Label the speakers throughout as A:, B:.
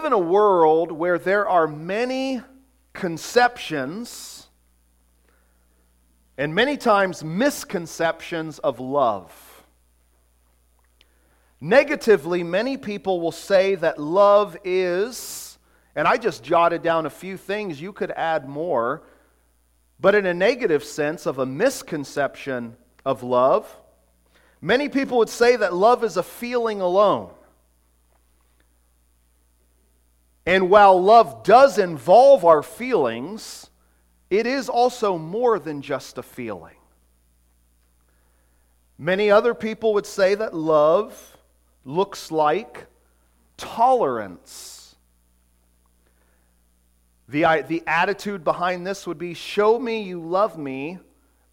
A: Live in a world where there are many conceptions and many times misconceptions of love. Negatively, many people will say that love is, and I just jotted down a few things, you could add more, but in a negative sense of a misconception of love, many people would say that love is a feeling alone. And while love does involve our feelings, it is also more than just a feeling. Many other people would say that love looks like tolerance. The, the attitude behind this would be show me you love me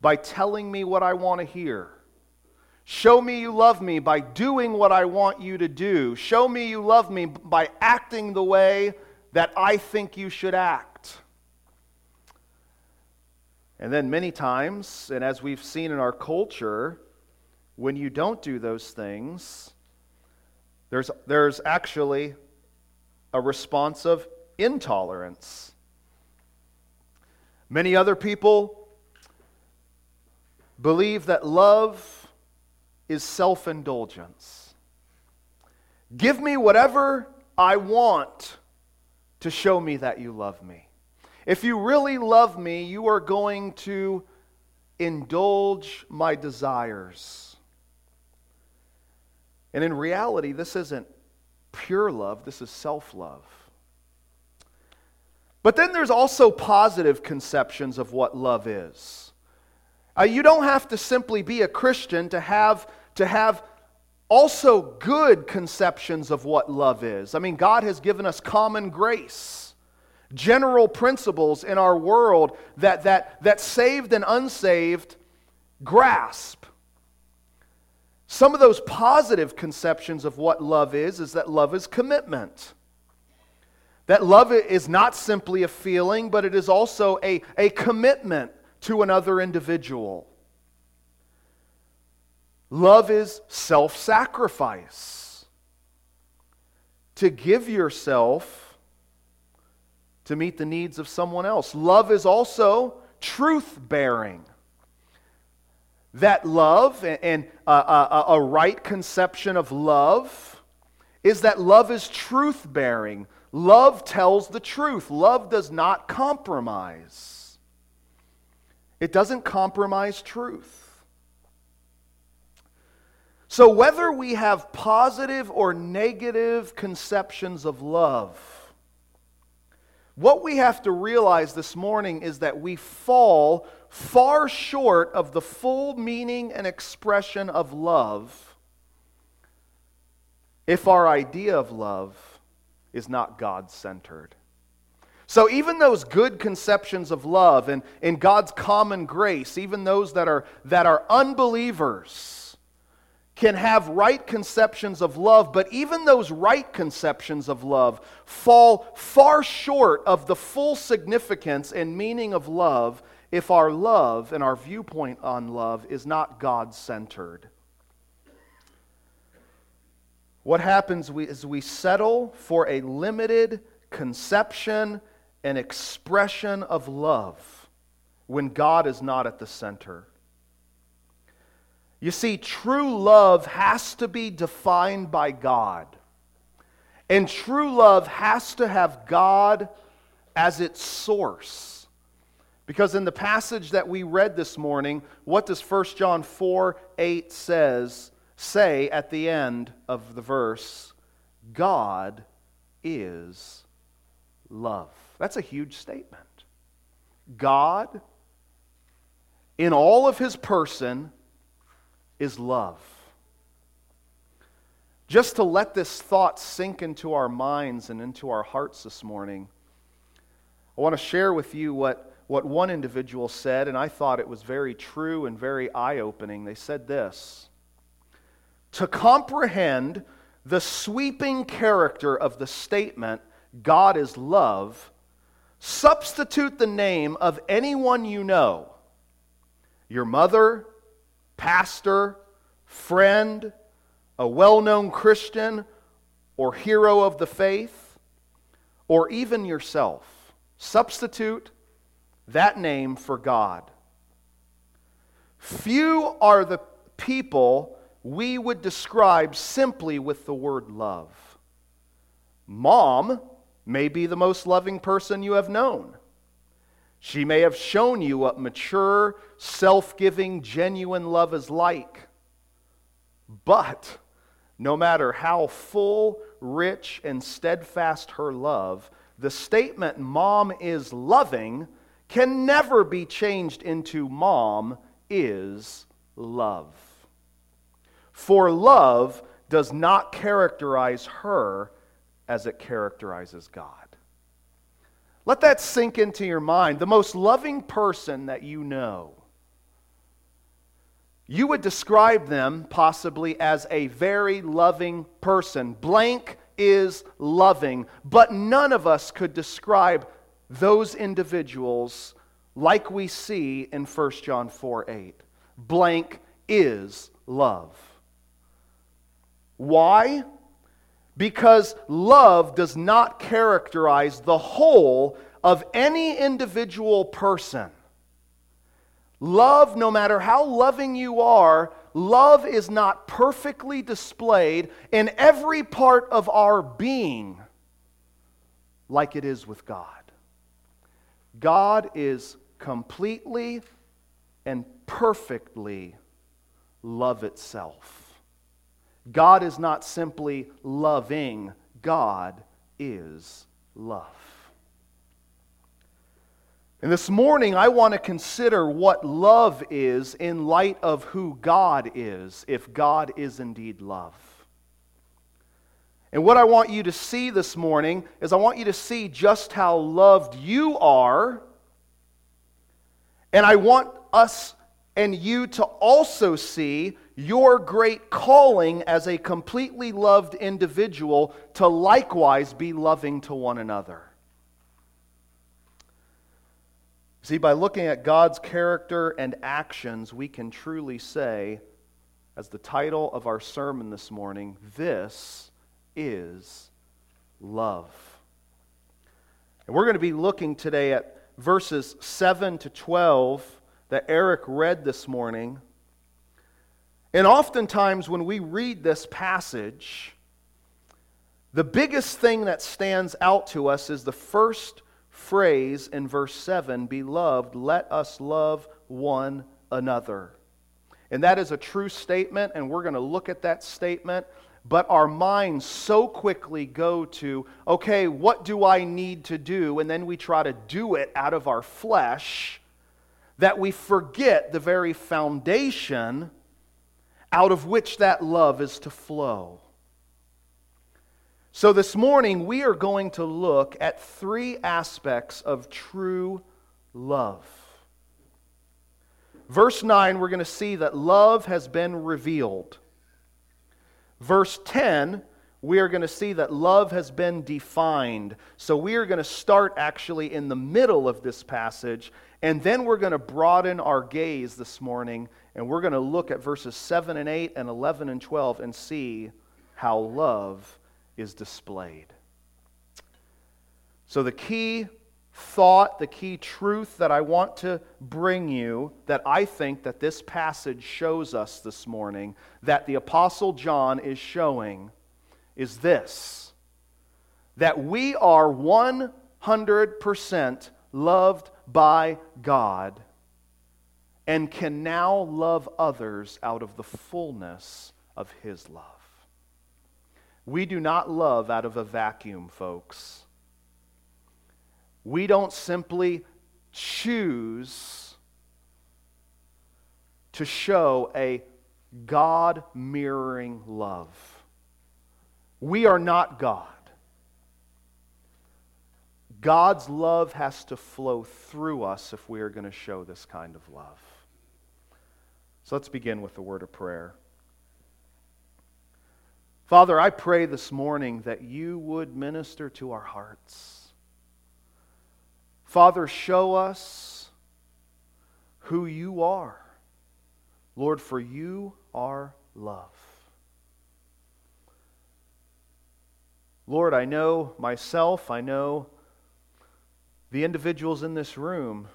A: by telling me what I want to hear. Show me you love me by doing what I want you to do. Show me you love me by acting the way that I think you should act. And then, many times, and as we've seen in our culture, when you don't do those things, there's, there's actually a response of intolerance. Many other people believe that love is self indulgence. Give me whatever I want to show me that you love me. If you really love me, you are going to indulge my desires. And in reality, this isn't pure love, this is self love. But then there's also positive conceptions of what love is. Uh, you don't have to simply be a Christian to have, to have also good conceptions of what love is. I mean, God has given us common grace, general principles in our world that, that, that saved and unsaved grasp. Some of those positive conceptions of what love is is that love is commitment. That love is not simply a feeling, but it is also a, a commitment to another individual. Love is self sacrifice. To give yourself to meet the needs of someone else. Love is also truth bearing that love and a, a, a right conception of love is that love is truth bearing. Love tells the truth. Love does not compromise. It doesn't compromise truth. So, whether we have positive or negative conceptions of love, what we have to realize this morning is that we fall far short of the full meaning and expression of love if our idea of love is not God centered. So, even those good conceptions of love and in God's common grace, even those that are, that are unbelievers, can have right conceptions of love, but even those right conceptions of love fall far short of the full significance and meaning of love if our love and our viewpoint on love is not God centered. What happens is we settle for a limited conception and expression of love when God is not at the center. You see, true love has to be defined by God. And true love has to have God as its source. Because in the passage that we read this morning, what does 1 John 4 8 says, say at the end of the verse? God is love. That's a huge statement. God, in all of his person, is love. Just to let this thought sink into our minds and into our hearts this morning, I want to share with you what, what one individual said, and I thought it was very true and very eye opening. They said this To comprehend the sweeping character of the statement, God is love, substitute the name of anyone you know your mother, pastor, friend, a well known Christian, or hero of the faith, or even yourself. Substitute that name for God. Few are the people we would describe simply with the word love. Mom may be the most loving person you have known. She may have shown you what mature, self giving, genuine love is like. But no matter how full, rich, and steadfast her love, the statement, Mom is loving, can never be changed into Mom is love. For love does not characterize her as it characterizes God. Let that sink into your mind. The most loving person that you know, you would describe them possibly as a very loving person. Blank is loving, but none of us could describe those individuals like we see in 1 John 4 8. Blank is love. Why? Because love does not characterize the whole of any individual person. Love, no matter how loving you are, love is not perfectly displayed in every part of our being like it is with God. God is completely and perfectly love itself. God is not simply loving, God is love. And this morning, I want to consider what love is in light of who God is, if God is indeed love. And what I want you to see this morning is I want you to see just how loved you are. And I want us and you to also see your great calling as a completely loved individual to likewise be loving to one another. See, by looking at God's character and actions, we can truly say, as the title of our sermon this morning, this is love. And we're going to be looking today at verses 7 to 12 that Eric read this morning. And oftentimes, when we read this passage, the biggest thing that stands out to us is the first phrase in verse 7 Beloved, let us love one another. And that is a true statement, and we're going to look at that statement. But our minds so quickly go to, okay, what do I need to do? And then we try to do it out of our flesh that we forget the very foundation out of which that love is to flow. So, this morning, we are going to look at three aspects of true love. Verse 9, we're going to see that love has been revealed. Verse 10, we are going to see that love has been defined. So, we are going to start actually in the middle of this passage, and then we're going to broaden our gaze this morning and we're going to look at verses 7 and 8 and 11 and 12 and see how love is displayed. So, the key thought, the key truth that I want to bring you that I think that this passage shows us this morning, that the Apostle John is showing, is this that we are 100% loved by God and can now love others out of the fullness of His love. We do not love out of a vacuum, folks. We don't simply choose to show a God mirroring love. We are not God. God's love has to flow through us if we are going to show this kind of love. So let's begin with the word of prayer. Father, I pray this morning that you would minister to our hearts. Father, show us who you are. Lord, for you are love. Lord, I know myself, I know the individuals in this room.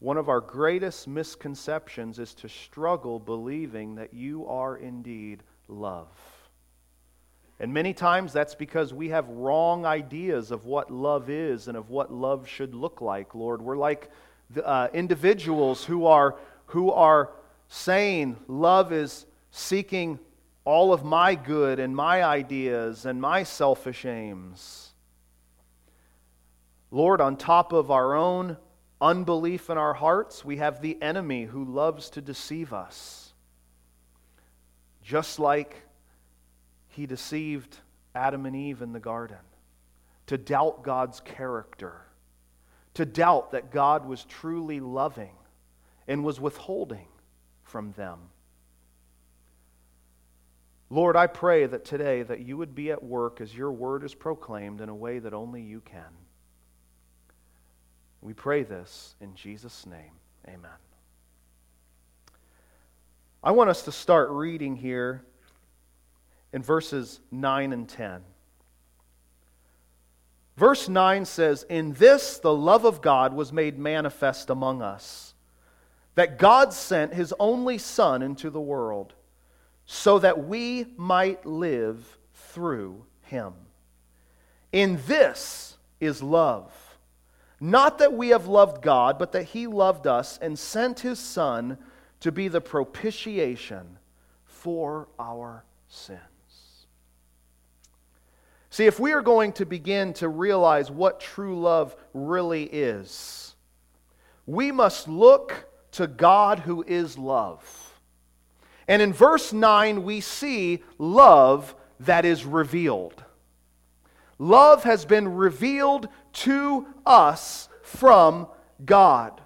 A: One of our greatest misconceptions is to struggle believing that you are indeed love. And many times that's because we have wrong ideas of what love is and of what love should look like, Lord. We're like uh, individuals who are, who are saying love is seeking all of my good and my ideas and my selfish aims. Lord, on top of our own unbelief in our hearts, we have the enemy who loves to deceive us. Just like he deceived Adam and Eve in the garden, to doubt God's character, to doubt that God was truly loving and was withholding from them. Lord, I pray that today that you would be at work as your word is proclaimed in a way that only you can. We pray this in Jesus' name. Amen. I want us to start reading here in verses 9 and 10. Verse 9 says, In this the love of God was made manifest among us, that God sent his only Son into the world, so that we might live through him. In this is love. Not that we have loved God, but that he loved us and sent his Son to be the propitiation for our sins. See, if we are going to begin to realize what true love really is, we must look to God who is love. And in verse 9, we see love that is revealed. Love has been revealed to us from God.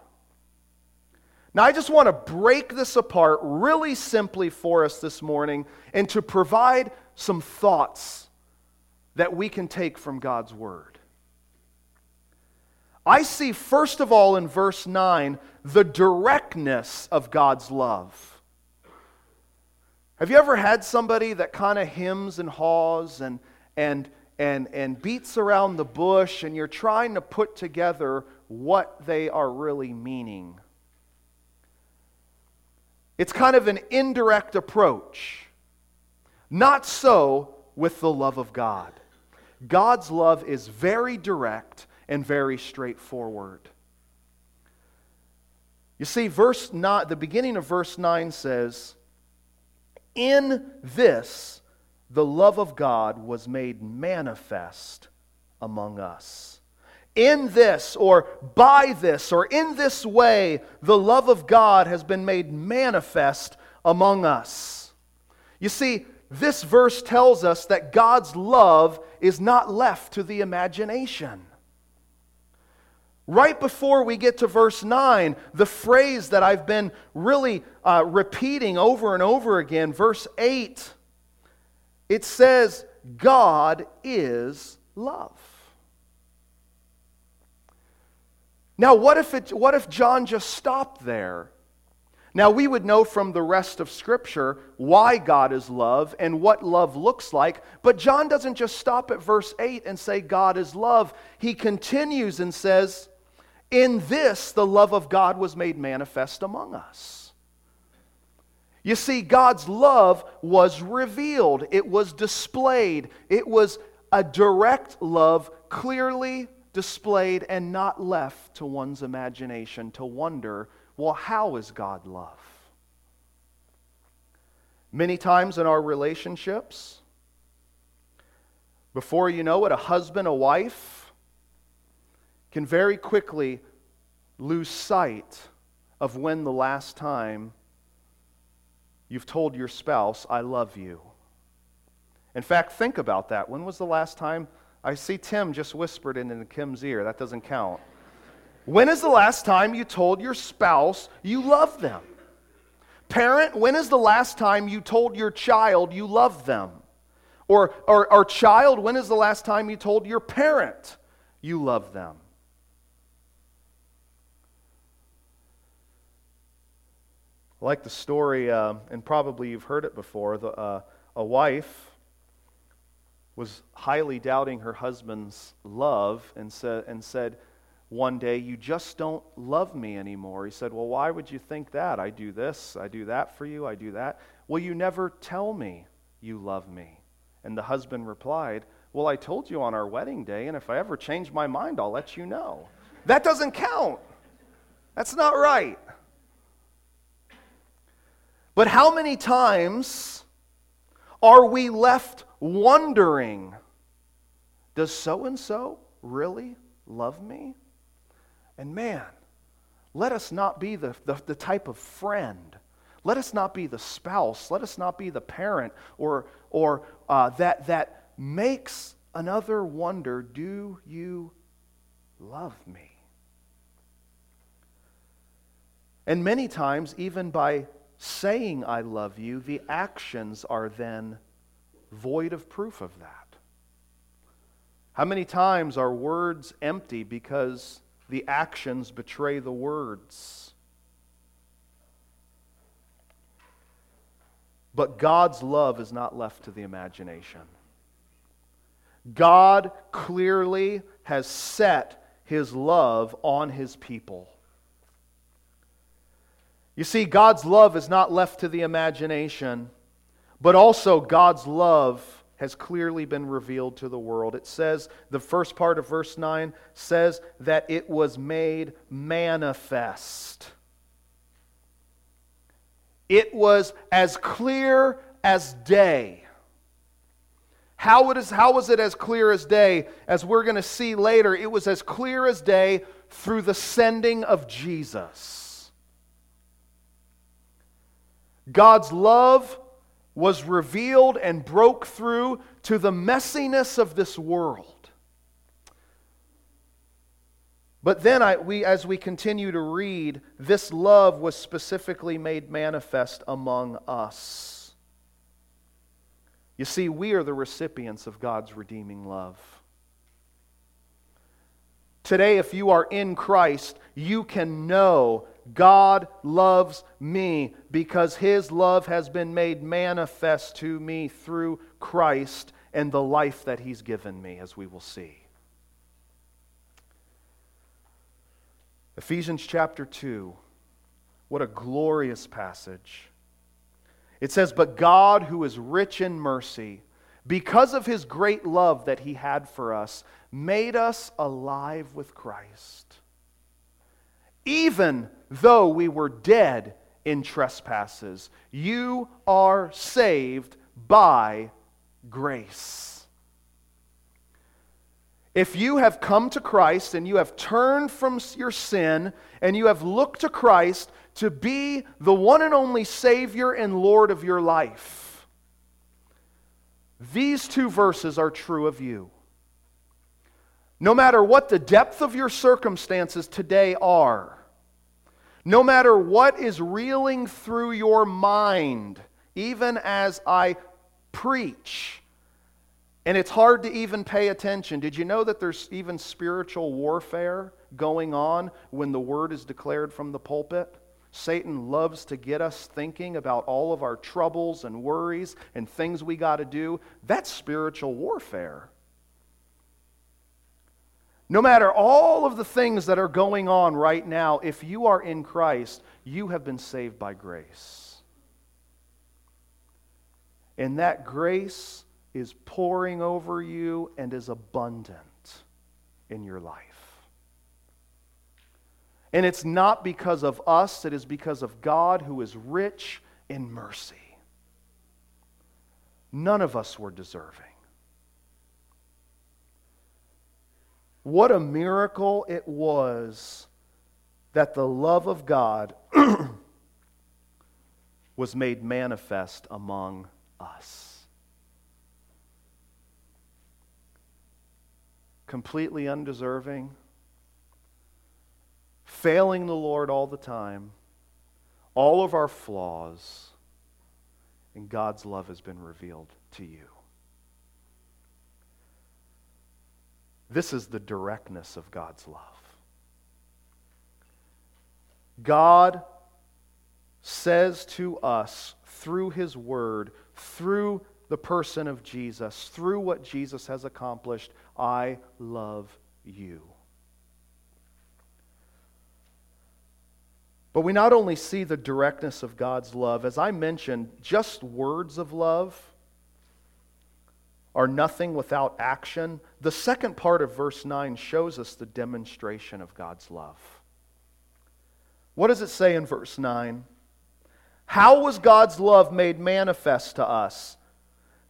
A: Now, I just want to break this apart really simply for us this morning and to provide some thoughts that we can take from God's Word. I see, first of all, in verse 9, the directness of God's love. Have you ever had somebody that kind of hems and haws and, and, and, and beats around the bush, and you're trying to put together what they are really meaning? It's kind of an indirect approach. Not so with the love of God. God's love is very direct and very straightforward. You see, verse nine, the beginning of verse 9 says, In this the love of God was made manifest among us. In this, or by this, or in this way, the love of God has been made manifest among us. You see, this verse tells us that God's love is not left to the imagination. Right before we get to verse 9, the phrase that I've been really uh, repeating over and over again, verse 8, it says, God is love. Now, what if, it, what if John just stopped there now, we would know from the rest of Scripture why God is love and what love looks like, but John doesn't just stop at verse 8 and say God is love. He continues and says, In this the love of God was made manifest among us. You see, God's love was revealed, it was displayed, it was a direct love, clearly displayed and not left to one's imagination to wonder well, how is God love? Many times in our relationships, before you know it, a husband, a wife can very quickly lose sight of when the last time you've told your spouse, I love you. In fact, think about that. When was the last time? I see Tim just whispered into Kim's ear. That doesn't count. When is the last time you told your spouse you love them? Parent, when is the last time you told your child you love them? Or, or, or child, when is the last time you told your parent you love them? Like the story, uh, and probably you've heard it before. The, uh, a wife was highly doubting her husband's love and, sa- and said, one day, You just don't love me anymore. He said, Well, why would you think that? I do this, I do that for you, I do that. Well, you never tell me you love me. And the husband replied, Well, I told you on our wedding day, and if I ever change my mind, I'll let you know. That doesn't count. That's not right. But how many times are we left wondering, does so and so really love me? And man, let us not be the, the, the, type of friend. Let us not be the spouse. Let us not be the parent or, or uh, that, that makes another wonder do you love me? And many times, even by saying I love you, the actions are then void of proof of that. How many times are words empty because the actions betray the words? But God's love is not left to the imagination. God clearly has set his love on his people. You see, God's love is not left to the imagination, but also God's love has clearly been revealed to the world. It says, the first part of verse 9 says that it was made manifest. It was as clear as day. How, it is, how was it as clear as day? As we're going to see later, it was as clear as day through the sending of Jesus. God's love was revealed and broke through to the messiness of this world. But then, I, we, as we continue to read, this love was specifically made manifest among us. You see, we are the recipients of God's redeeming love. Today, if you are in Christ, you can know God loves me because his love has been made manifest to me through Christ and the life that he's given me, as we will see. Ephesians chapter 2. What a glorious passage. It says, But God, who is rich in mercy, because of his great love that he had for us, made us alive with Christ. Even though we were dead in trespasses, you are saved by grace. If you have come to Christ and you have turned from your sin and you have looked to Christ to be the one and only Savior and Lord of your life, these two verses are true of you. No matter what the depth of your circumstances today are, no matter what is reeling through your mind, even as I preach, and it's hard to even pay attention. Did you know that there's even spiritual warfare going on when the word is declared from the pulpit? Satan loves to get us thinking about all of our troubles and worries and things we got to do. That's spiritual warfare. No matter all of the things that are going on right now, if you are in Christ, you have been saved by grace. And that grace is pouring over you and is abundant in your life. And it's not because of us, it is because of God who is rich in mercy. None of us were deserving. What a miracle it was that the love of God was made manifest among us. Completely undeserving, failing the Lord all the time, all of our flaws, and God's love has been revealed to you. This is the directness of God's love. God says to us through His Word, through the person of Jesus, through what Jesus has accomplished, I love you. But we not only see the directness of God's love, as I mentioned, just words of love are nothing without action. The second part of verse 9 shows us the demonstration of God's love. What does it say in verse 9? How was God's love made manifest to us?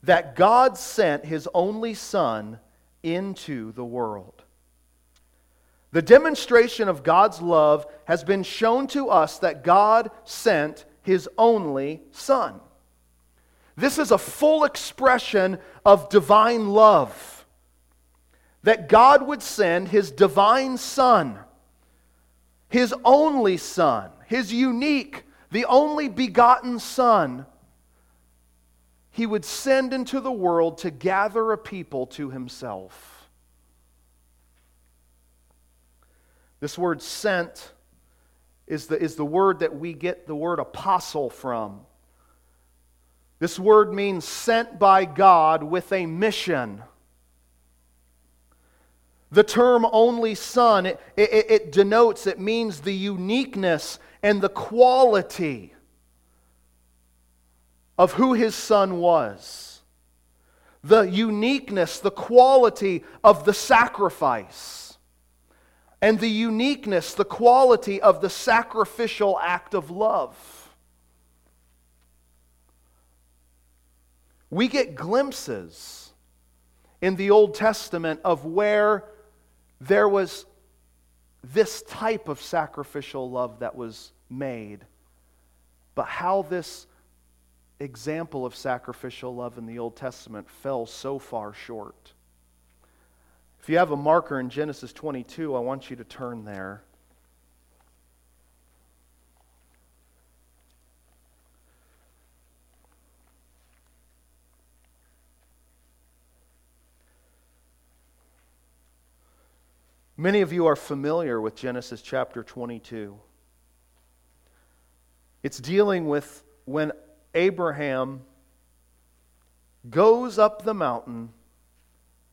A: That God sent his only Son into the world. The demonstration of God's love has been shown to us that God sent his only Son. This is a full expression of divine love. That God would send his divine Son, his only Son, his unique, the only begotten Son, he would send into the world to gather a people to himself. This word sent is the, is the word that we get the word apostle from. This word means sent by God with a mission. The term only son, it, it, it, denotes, it means the uniqueness and the quality of who his son was. The uniqueness, the quality of the sacrifice and the uniqueness, the quality of the sacrificial act of love. We get glimpses in the Old Testament of where there was this type of sacrificial love that was made, but how this example of sacrificial love in the Old Testament fell so far short. If you have a marker in Genesis 22, I want you to turn there. Many of you are familiar with Genesis chapter 22. It's dealing with when Abraham goes up the mountain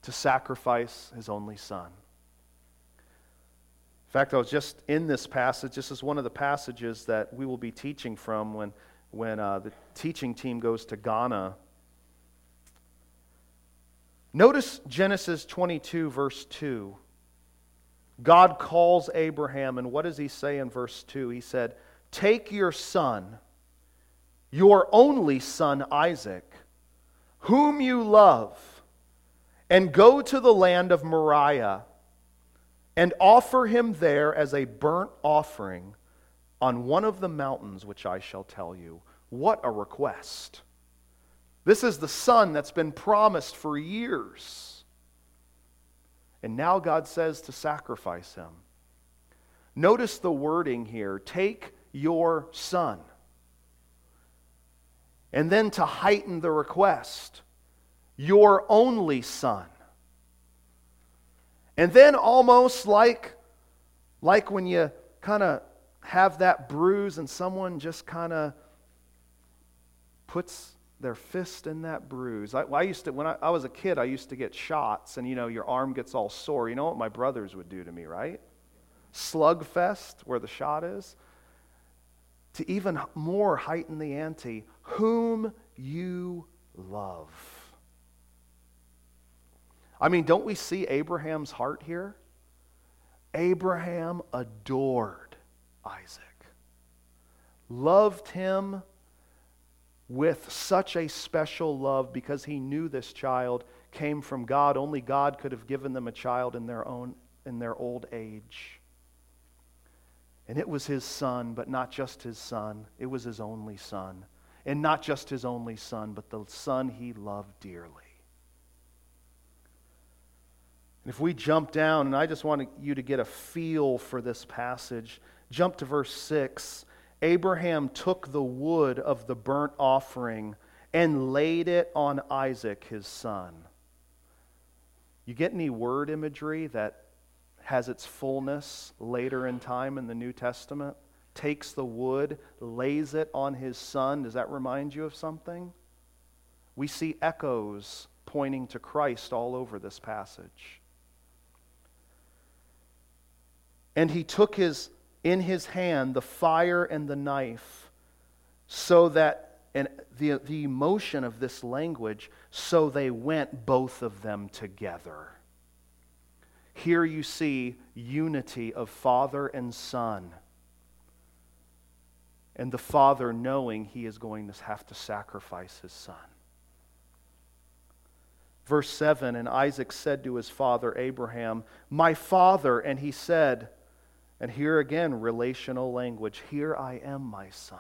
A: to sacrifice his only son. In fact, I was just in this passage. This is one of the passages that we will be teaching from when, when uh, the teaching team goes to Ghana. Notice Genesis 22, verse 2. God calls Abraham, and what does he say in verse 2? He said, Take your son, your only son Isaac, whom you love and go to the land of Moriah and offer him there as a burnt offering on one of the mountains which I shall tell you. What a request! This is the son that's been promised for years. And now God says to sacrifice him. Notice the wording here take your son. And then to heighten the request your only son. And then, almost like, like when you kind of have that bruise and someone just kind of puts their fist in that bruise. I, I used to, when I, I, was a kid, I used to get shots, and you know, your arm gets all sore. You know what my brothers would do to me, right? Slugfest, where the shot is. To even more heighten the ante, whom you love. I mean, don't we see Abraham's heart here? Abraham adored Isaac, loved him with such a special love because he knew this child came from God. Only God could have given them a child in their own in their old age. And it was his son, but not just his son. It was his only son. And not just his only son, but the son he loved dearly. And if we jump down, and I just want you to get a feel for this passage, jump to verse 6. Abraham took the wood of the burnt offering and laid it on Isaac, his son. You get any word imagery that has its fullness later in time in the New Testament? Takes the wood, lays it on his son. Does that remind you of something? We see echoes pointing to Christ all over this passage. And he took his, in his hand the fire and the knife, so that, and the, the emotion of this language, so they went both of them together. Here you see unity of Father and Son. And the Father knowing he is going to have to sacrifice his Son. Verse 7 And Isaac said to his father Abraham, My father. And he said, and here again, relational language, Here I am, my son.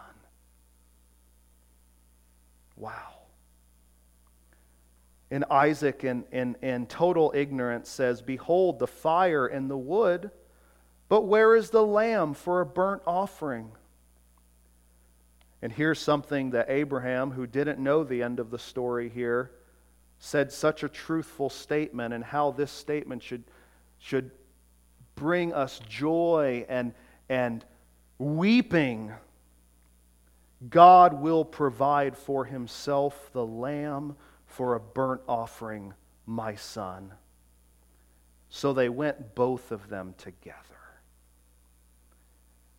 A: Wow. And Isaac, in, in, in total ignorance, says, Behold, the fire and the wood, but where is the lamb for a burnt offering? And here's something that Abraham, who didn't know the end of the story here, said such a truthful statement, and how this statement should, should bring us joy and, and weeping. God will provide for himself the lamb for a burnt offering, my son. So they went both of them together.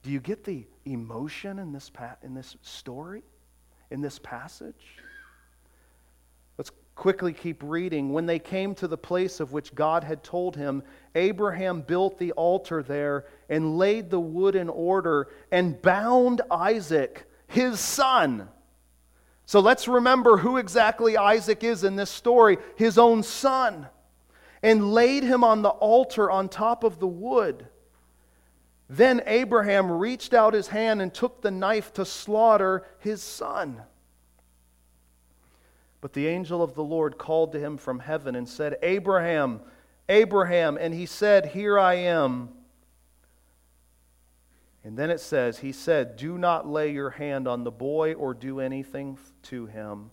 A: Do you get the emotion in this, pa- in this story, in this passage? Quickly keep reading. When they came to the place of which God had told him, Abraham built the altar there and laid the wood in order and bound Isaac, his son so let's remember who exactly Isaac is in this story his own son. And laid him on the altar on top of the wood. Then Abraham reached out his hand and took the knife to slaughter his son. But the angel of the Lord called to him from heaven and said, Abraham, Abraham. And he said, Here I am. And then it says, He said, Do not lay your hand on the boy or do anything to him.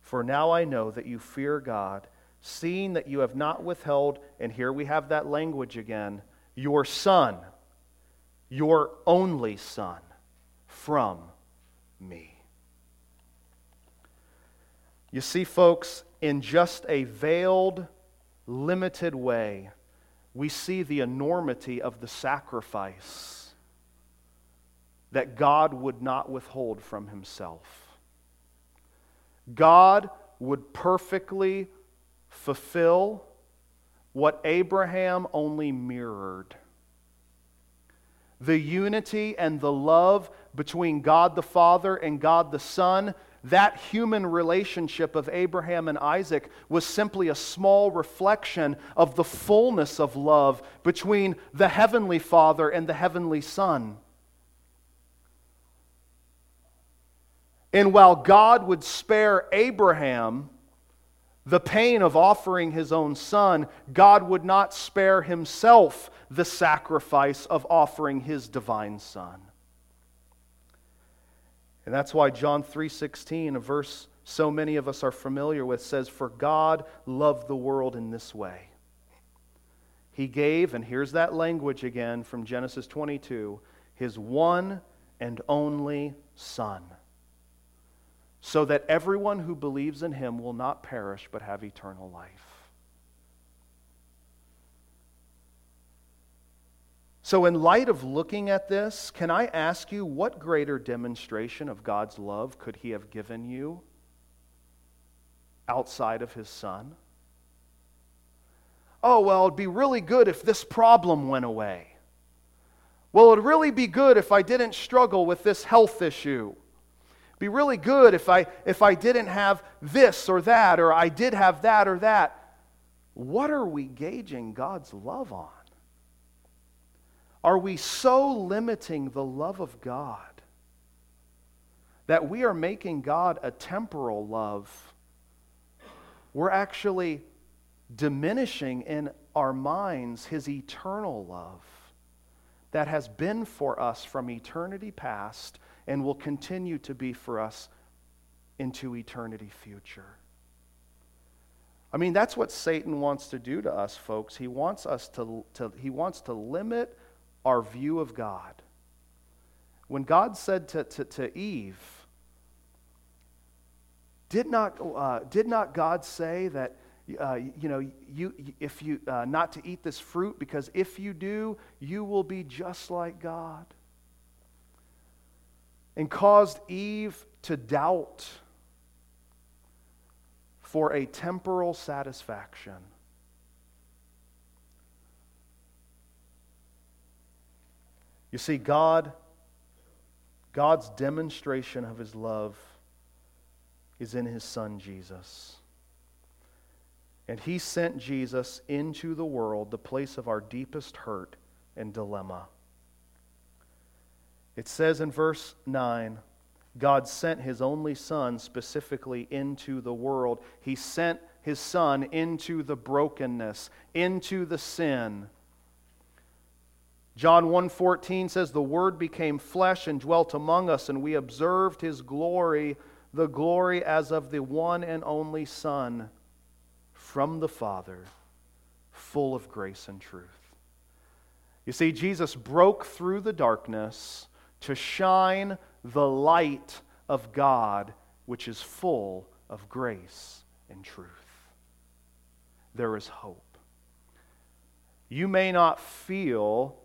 A: For now I know that you fear God, seeing that you have not withheld, and here we have that language again, your son, your only son, from me. You see, folks, in just a veiled, limited way, we see the enormity of the sacrifice that God would not withhold from himself. God would perfectly fulfill what Abraham only mirrored. The unity and the love between God the Father and God the Son, that human relationship of Abraham and Isaac was simply a small reflection of the fullness of love between the Heavenly Father and the Heavenly Son. And while God would spare Abraham the pain of offering his own son, God would not spare himself the sacrifice of offering his divine son. And that's why John 3:16, a verse so many of us are familiar with, says, "For God loved the world in this way. He gave, and here's that language again from Genesis 22, his one and only son." so that everyone who believes in him will not perish but have eternal life. So, in light of looking at this, can I ask you what greater demonstration of God's love could he have given you outside of his son? Oh, well, it'd be really good if this problem went away. Well, it'd really be good if I didn't struggle with this health issue be really good if I, if I didn't have this or that, or I did have that or that. What are we gauging God's love on? Are we so limiting the love of God that we are making God a temporal love? We're actually diminishing in our minds his eternal love that has been for us from eternity past and will continue to be for us into eternity future. I mean, that's what Satan wants to do to us, folks. He wants us to, to, he wants to limit our view of God. When God said to, to, to Eve, Did not, uh, did not God say that, uh, you know, you, if you, uh, not to eat this fruit, because if you do, you will be just like God? And caused Eve to doubt for a temporal satisfaction. You see, God, God's demonstration of his love is in his son Jesus. And he sent Jesus into the world, the place of our deepest hurt and dilemma. It says in verse 9, God sent his only son specifically into the world. He sent his son into the brokenness, into the sin. John 1:14 says the word became flesh and dwelt among us and we observed his glory the glory as of the one and only son from the father full of grace and truth. You see Jesus broke through the darkness to shine the light of God which is full of grace and truth. There is hope. You may not feel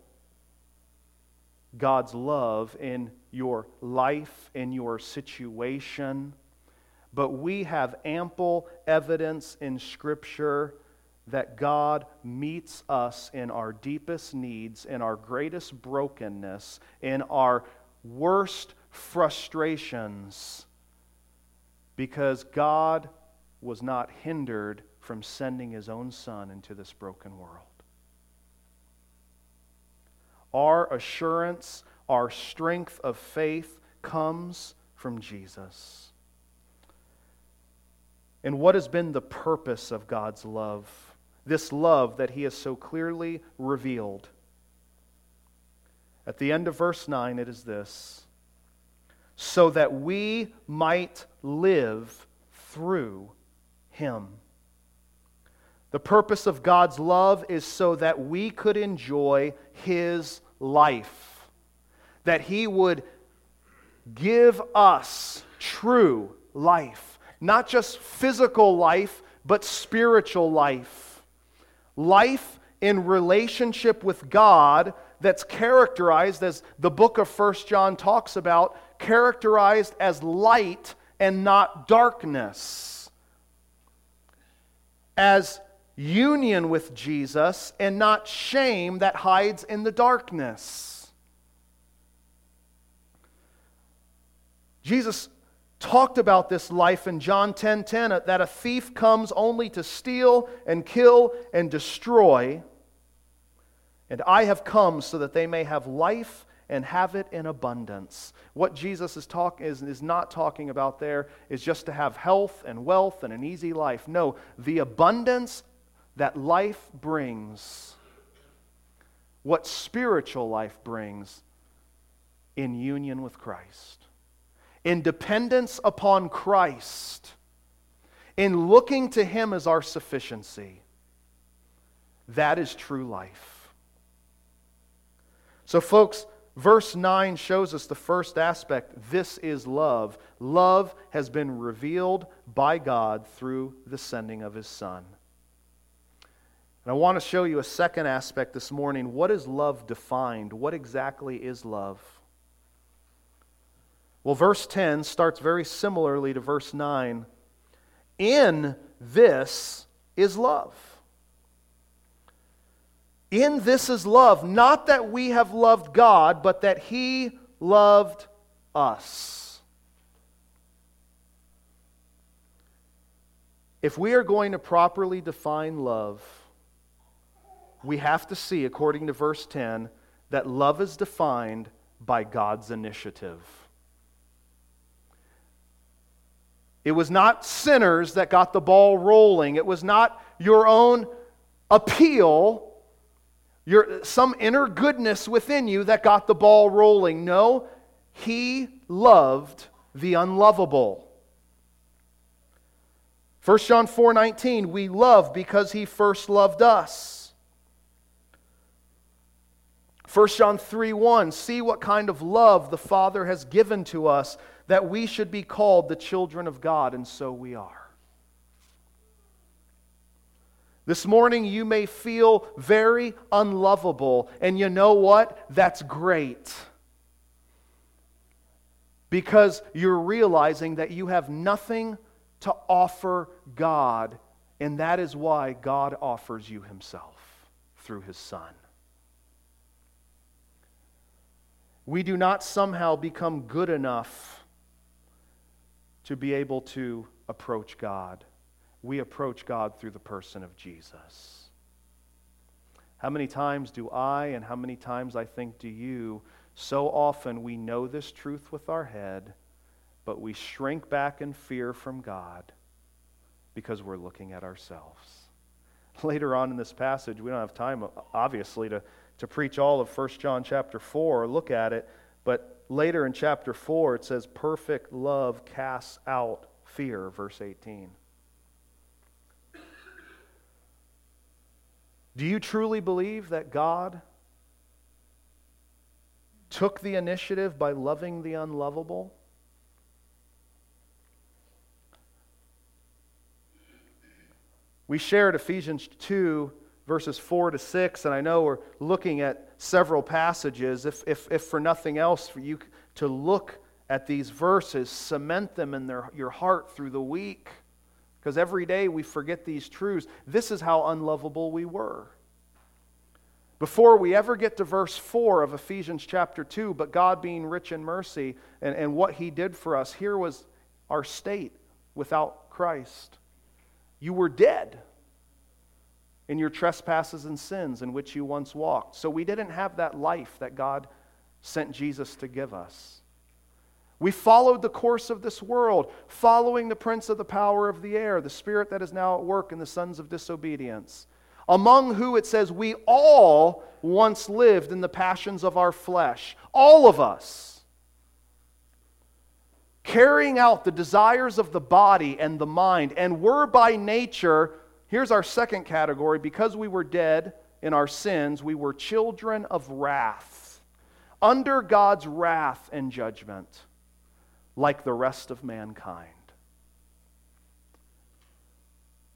A: God's love in your life, in your situation. But we have ample evidence in Scripture that God meets us in our deepest needs, in our greatest brokenness, in our worst frustrations, because God was not hindered from sending his own Son into this broken world. Our assurance, our strength of faith comes from Jesus. And what has been the purpose of God's love? This love that He has so clearly revealed. At the end of verse 9, it is this so that we might live through Him. The purpose of God's love is so that we could enjoy His life, that He would give us true life, not just physical life, but spiritual life. Life in relationship with God that's characterized, as the book of First John talks about, characterized as light and not darkness. As union with Jesus and not shame that hides in the darkness. Jesus talked about this life in John 10:10 10, 10, uh, that a thief comes only to steal and kill and destroy and I have come so that they may have life and have it in abundance. What Jesus is, talk, is, is not talking about there is just to have health and wealth and an easy life. No, the abundance that life brings, what spiritual life brings in union with Christ, in dependence upon Christ, in looking to Him as our sufficiency. That is true life. So, folks, verse 9 shows us the first aspect. This is love. Love has been revealed by God through the sending of His Son. And I want to show you a second aspect this morning. What is love defined? What exactly is love? Well, verse 10 starts very similarly to verse 9. In this is love. In this is love, not that we have loved God, but that He loved us. If we are going to properly define love, we have to see, according to verse 10, that love is defined by God's initiative. It was not sinners that got the ball rolling. It was not your own appeal, your, some inner goodness within you that got the ball rolling. No, He loved the unlovable. 1 John 4:19 we love because he first loved us. 1 John 3 1, see what kind of love the Father has given to us that we should be called the children of God, and so we are. This morning, you may feel very unlovable, and you know what? That's great. Because you're realizing that you have nothing to offer God, and that is why God offers you Himself through His Son. We do not somehow become good enough to be able to approach God we approach God through the person of Jesus. How many times do I, and how many times I think do you, so often we know this truth with our head, but we shrink back in fear from God because we're looking at ourselves. Later on in this passage, we don't have time, obviously, to, to preach all of 1 John chapter 4 or look at it, but later in chapter 4, it says, Perfect love casts out fear, verse 18. Do you truly believe that God took the initiative by loving the unlovable? We shared Ephesians 2, verses 4 to 6, and I know we're looking at several passages. If, if, if for nothing else, for you to look at these verses, cement them in their, your heart through the week because every day we forget these truths. This is how unlovable we were. Before we ever get to verse 4 of Ephesians chapter 2, but God being rich in mercy and, and what he did for us, here was our state without Christ. You were dead in your trespasses and sins in which you once walked. So we didn't have that life that God sent Jesus to give us. We followed the course of this world, following the prince of the power of the air, the spirit that is now at work in the sons of disobedience, among who it says we all once lived in the passions of our flesh. All of us. Carrying out the desires of the body and the mind, and were by nature, here's our second category, because we were dead in our sins, we were children of wrath, under God's wrath and judgment like the rest of mankind.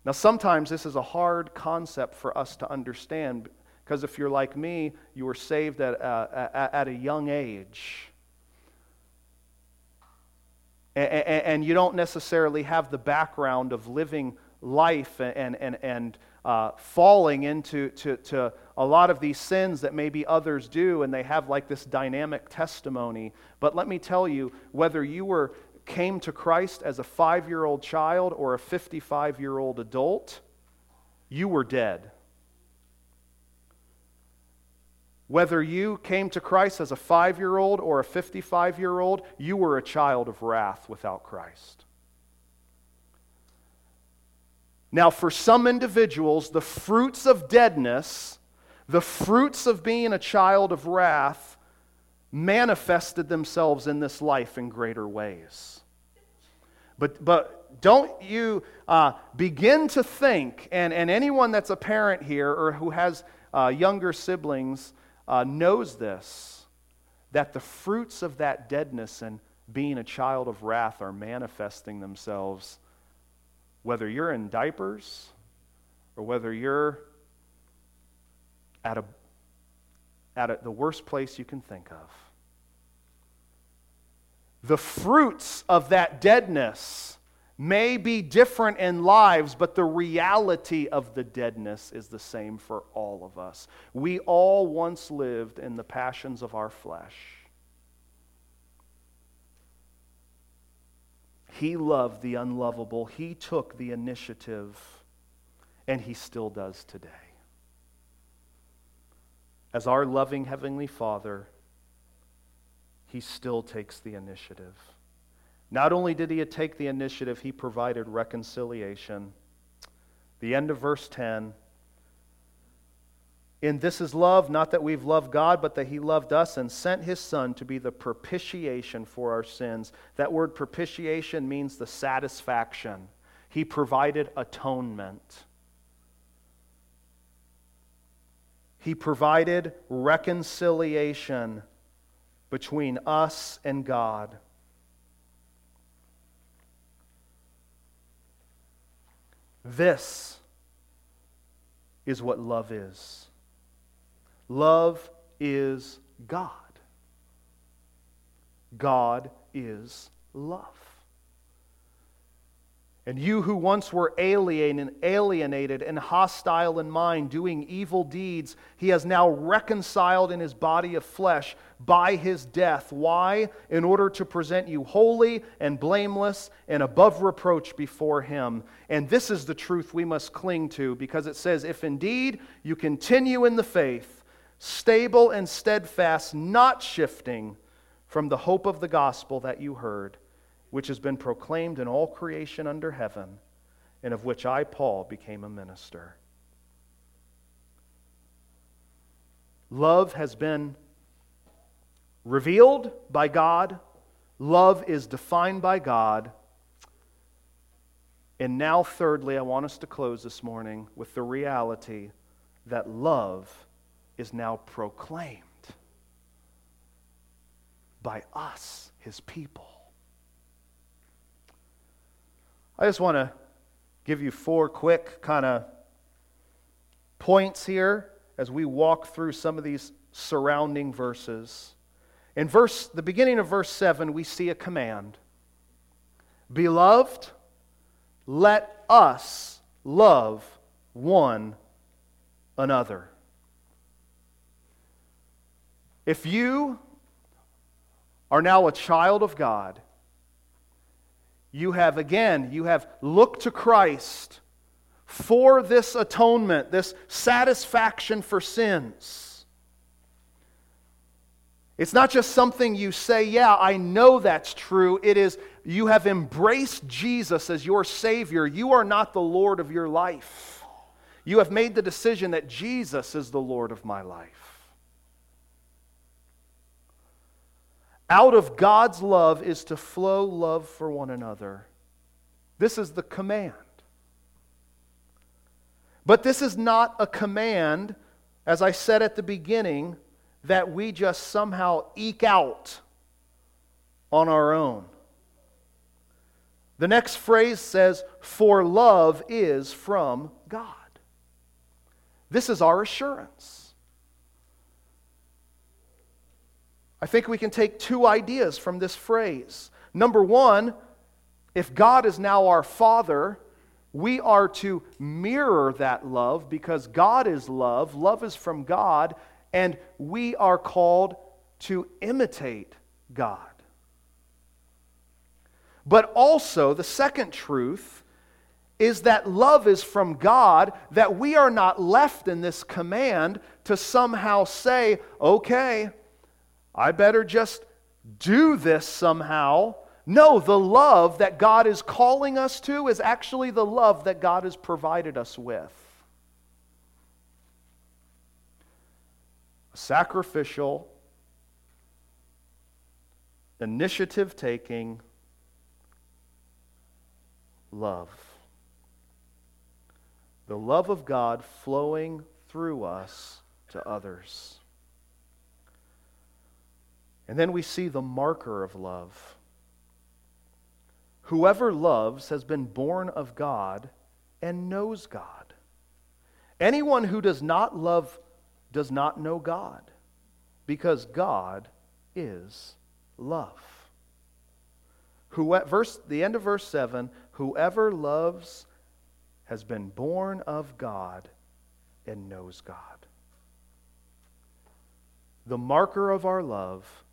A: Now, sometimes this is a hard concept for us to understand because if you're like me, you were saved at, uh, at a young age. And you don't necessarily have the background of living life and, and, and uh, falling into to, to a lot of these sins that maybe others do, and they have like this dynamic testimony. But let me tell you, whether you were came to Christ as a five year old child or a 55 year old adult, you were dead. Whether you came to Christ as a five year old or a 55 year old, you were a child of wrath without Christ. Now, for some individuals, the fruits of deadness, the fruits of being a child of wrath, manifested themselves in this life in greater ways. But, but don't you uh, begin to think, and, and anyone that's a parent here or who has uh, younger siblings uh, knows this, that the fruits of that deadness and being a child of wrath are manifesting themselves whether you're in diapers or whether you're at, a, at a, the worst place you can think of. The fruits of that deadness may be different in lives, but the reality of the deadness is the same for all of us. We all once lived in the passions of our flesh. He loved the unlovable. He took the initiative, and He still does today. As our loving Heavenly Father, He still takes the initiative. Not only did He take the initiative, He provided reconciliation. The end of verse 10 in this is love, not that we've loved God, but that He loved us and sent His Son to be the propitiation for our sins. That word propitiation means the satisfaction. He provided atonement. He provided reconciliation between us and God. This is what love is. Love is God. God is love. And you who once were alien alienated and hostile in mind, doing evil deeds, he has now reconciled in his body of flesh by his death. Why? In order to present you holy and blameless and above reproach before him. And this is the truth we must cling to because it says, If indeed you continue in the faith, stable and steadfast, not shifting from the hope of the gospel that you heard which has been proclaimed in all creation under heaven, and of which I, Paul, became a minister. Love has been revealed by God, love is defined by God. And now, thirdly, I want us to close this morning with the reality that love is now proclaimed by us, his people. I just want to give you four quick kind of points here as we walk through some of these surrounding verses. In verse the beginning of verse 7 we see a command. Beloved, let us love one another. If you are now a child of God, you have, again, you have looked to Christ for this atonement, this satisfaction for sins. It's not just something you say, yeah, I know that's true. It is, you have embraced Jesus as your Savior. You are not the Lord of your life. You have made the decision that Jesus is the Lord of my life. Out of God's love is to flow love for one another. This is the command. But this is not a command, as I said at the beginning, that we just somehow eke out on our own. The next phrase says, For love is from God. This is our assurance. I think we can take two ideas from this phrase. Number one, if God is now our Father, we are to mirror that love because God is love, love is from God, and we are called to imitate God. But also, the second truth is that love is from God, that we are not left in this command to somehow say, okay, I better just do this somehow. No, the love that God is calling us to is actually the love that God has provided us with. Sacrificial, initiative taking love. The love of God flowing through us to others. And then we see the marker of love. Whoever loves has been born of God and knows God. Anyone who does not love does not know God, because God is love. Who, verse, the end of verse 7 whoever loves has been born of God and knows God. The marker of our love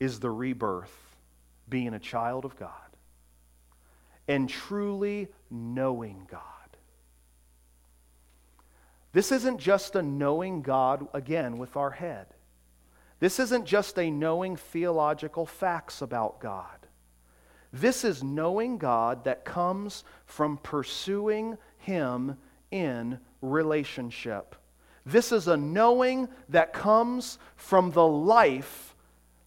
A: is the rebirth, being a child of God, and truly knowing God. This isn't just a knowing God, again, with our head. This isn't just a knowing theological facts about God. This is knowing God that comes from pursuing Him in relationship. This is a knowing that comes from the life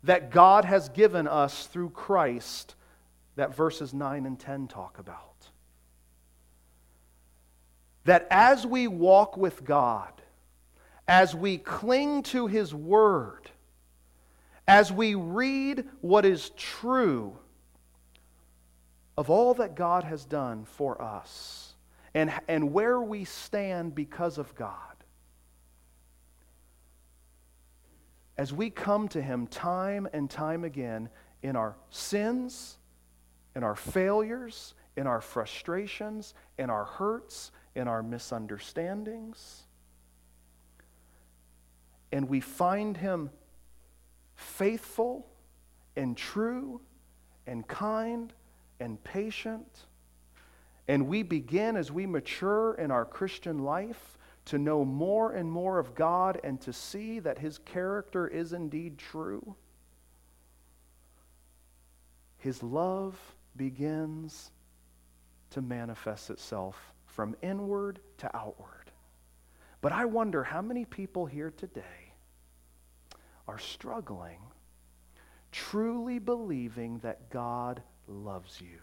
A: that God has given us through Christ that verses 9 and 10 talk about. That as we walk with God, as we cling to His Word, as we read what is true of all that God has done for us, and, and where we stand because of God. As we come to Him time and time again in our sins, in our failures, in our frustrations, in our hurts, in our misunderstandings, and we find Him faithful and true and kind and patient. And we begin as we mature in our Christian life to know more and more of God and to see that His character is indeed true. His love begins to manifest itself from inward to outward. But I wonder how many people here today are struggling truly believing that God loves you.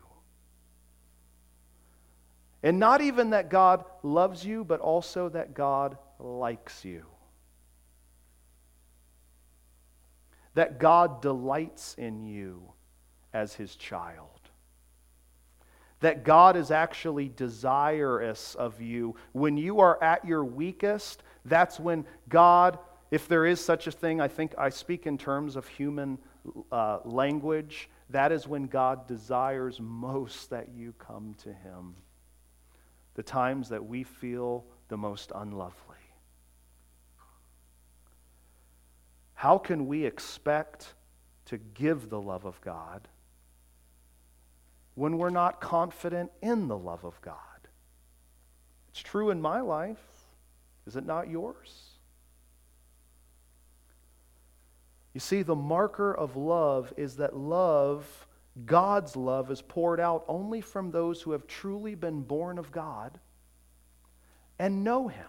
A: And not even that God loves you, but also that God likes you. That God delights in you as his child. That God is actually desirous of you. When you are at your weakest, that's when God, if there is such a thing, I think I speak in terms of human uh, language, that is when God desires most that you come to Him. The times that we feel the most unlovely. How can we expect to give the love of God when we're not confident in the love of God? It's true in my life. Is it not yours? You see, the marker of love is that love, God's love, is poured out only from those who have truly been born of God and know Him.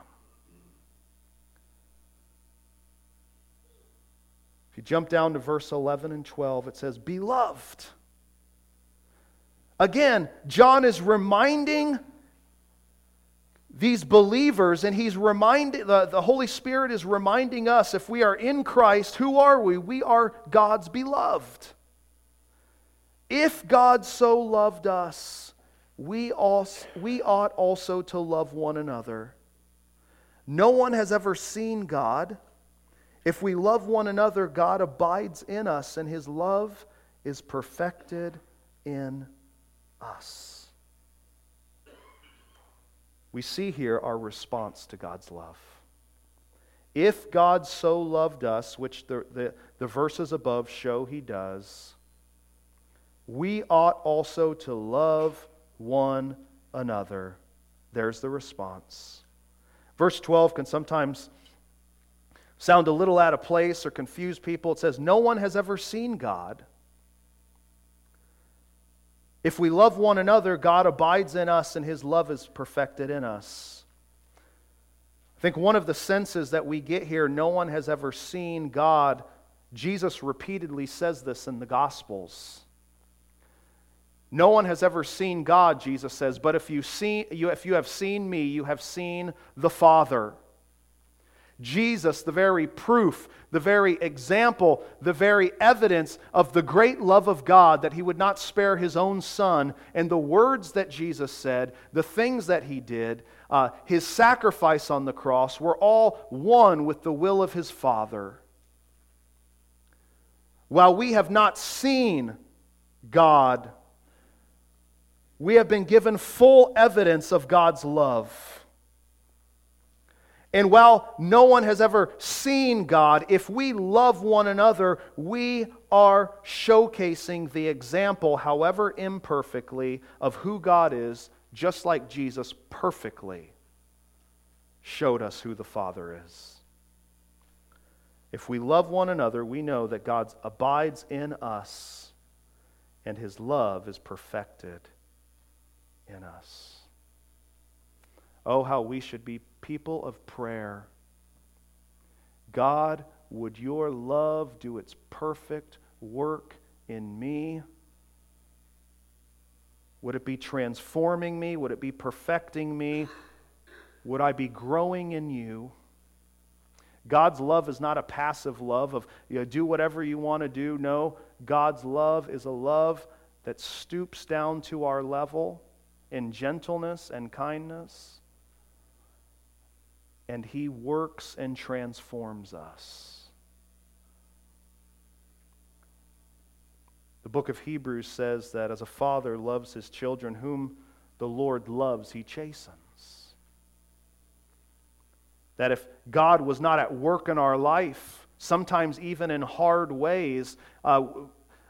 A: If you jump down to verse 11 and 12, it says, Beloved. Again, John is reminding these believers, and he's reminding, the, the Holy Spirit is reminding us if we are in Christ, who are we? We are God's beloved. If God so loved us, we, also, we ought also to love one another. No one has ever seen God. If we love one another, God abides in us, and his love is perfected in us we see here our response to God's love. If God so loved us, which the, the, the, verses above show he does, we ought also to love one another. There's the response. Verse 12 can sometimes sound a little out of place or confuse people. It says, No one has ever seen God. If we love one another, God abides in us and his love is perfected in us. I think one of the senses that we get here no one has ever seen God. Jesus repeatedly says this in the Gospels. No one has ever seen God, Jesus says, but if you, see, you, if you have seen me, you have seen the Father. Jesus, the very proof, the very example, the very evidence of the great love of God that he would not spare his own son, and the words that Jesus said, the things that he did, uh, his sacrifice on the cross were all one with the will of his Father. While we have not seen God, we have been given full evidence of God's love. And while no one has ever seen God, if we love one another, we are showcasing the example, however imperfectly, of who God is, just like Jesus perfectly showed us who the Father is. If we love one another, we know that God abides in us and his love is perfected in us. Oh, how we should be people of prayer. God, would your love do its perfect work in me? Would it be transforming me? Would it be perfecting me? Would I be growing in you? God's love is not a passive love of you know, do whatever you want to do. No, God's love is a love that stoops down to our level in gentleness and kindness, and He works and transforms us. The book of Hebrews says that as a father loves his children, whom the Lord loves, he chastens. That if God was not at work in our life, sometimes even in hard ways, uh,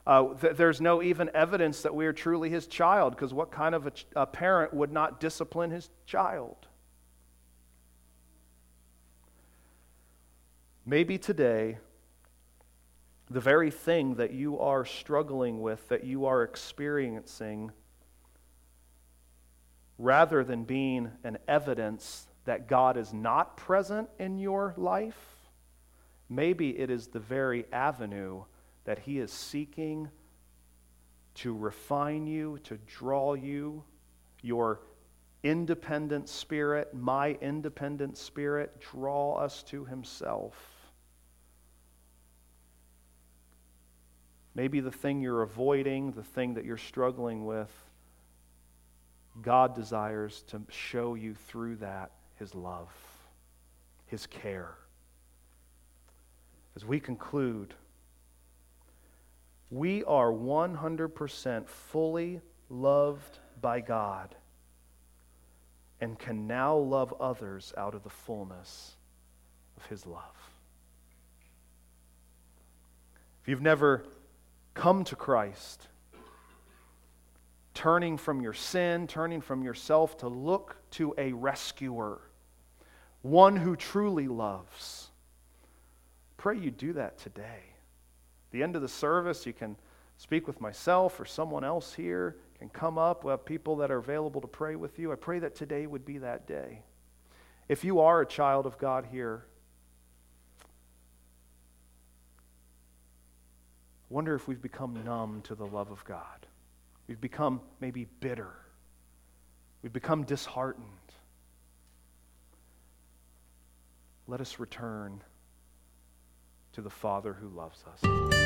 A: uh, th- there's no even evidence that we are truly his child, because what kind of a, ch- a parent would not discipline his child? Maybe today the very thing that you are struggling with, that you are experiencing, rather than being an evidence that God is not present in your life, maybe it is the very avenue that He is seeking to refine you, to draw you, your independent spirit, my independent spirit, draw us to Himself. Maybe the thing you're avoiding, the thing that you're struggling with, God desires to show you through that His love, His care. As we conclude, we are 100% fully loved by God and can now love others out of the fullness of His love. If you've never come to Christ, turning from your sin, turning from yourself to look to a rescuer, one who truly loves. Pray you do that today. The end of the service, you can speak with myself or someone else here, can come up. We have people that are available to pray with you. I pray that today would be that day. If you are a child of God here, I wonder if we've become numb to the love of God. We've become maybe bitter. We've become disheartened. Let us return to the Father who loves us.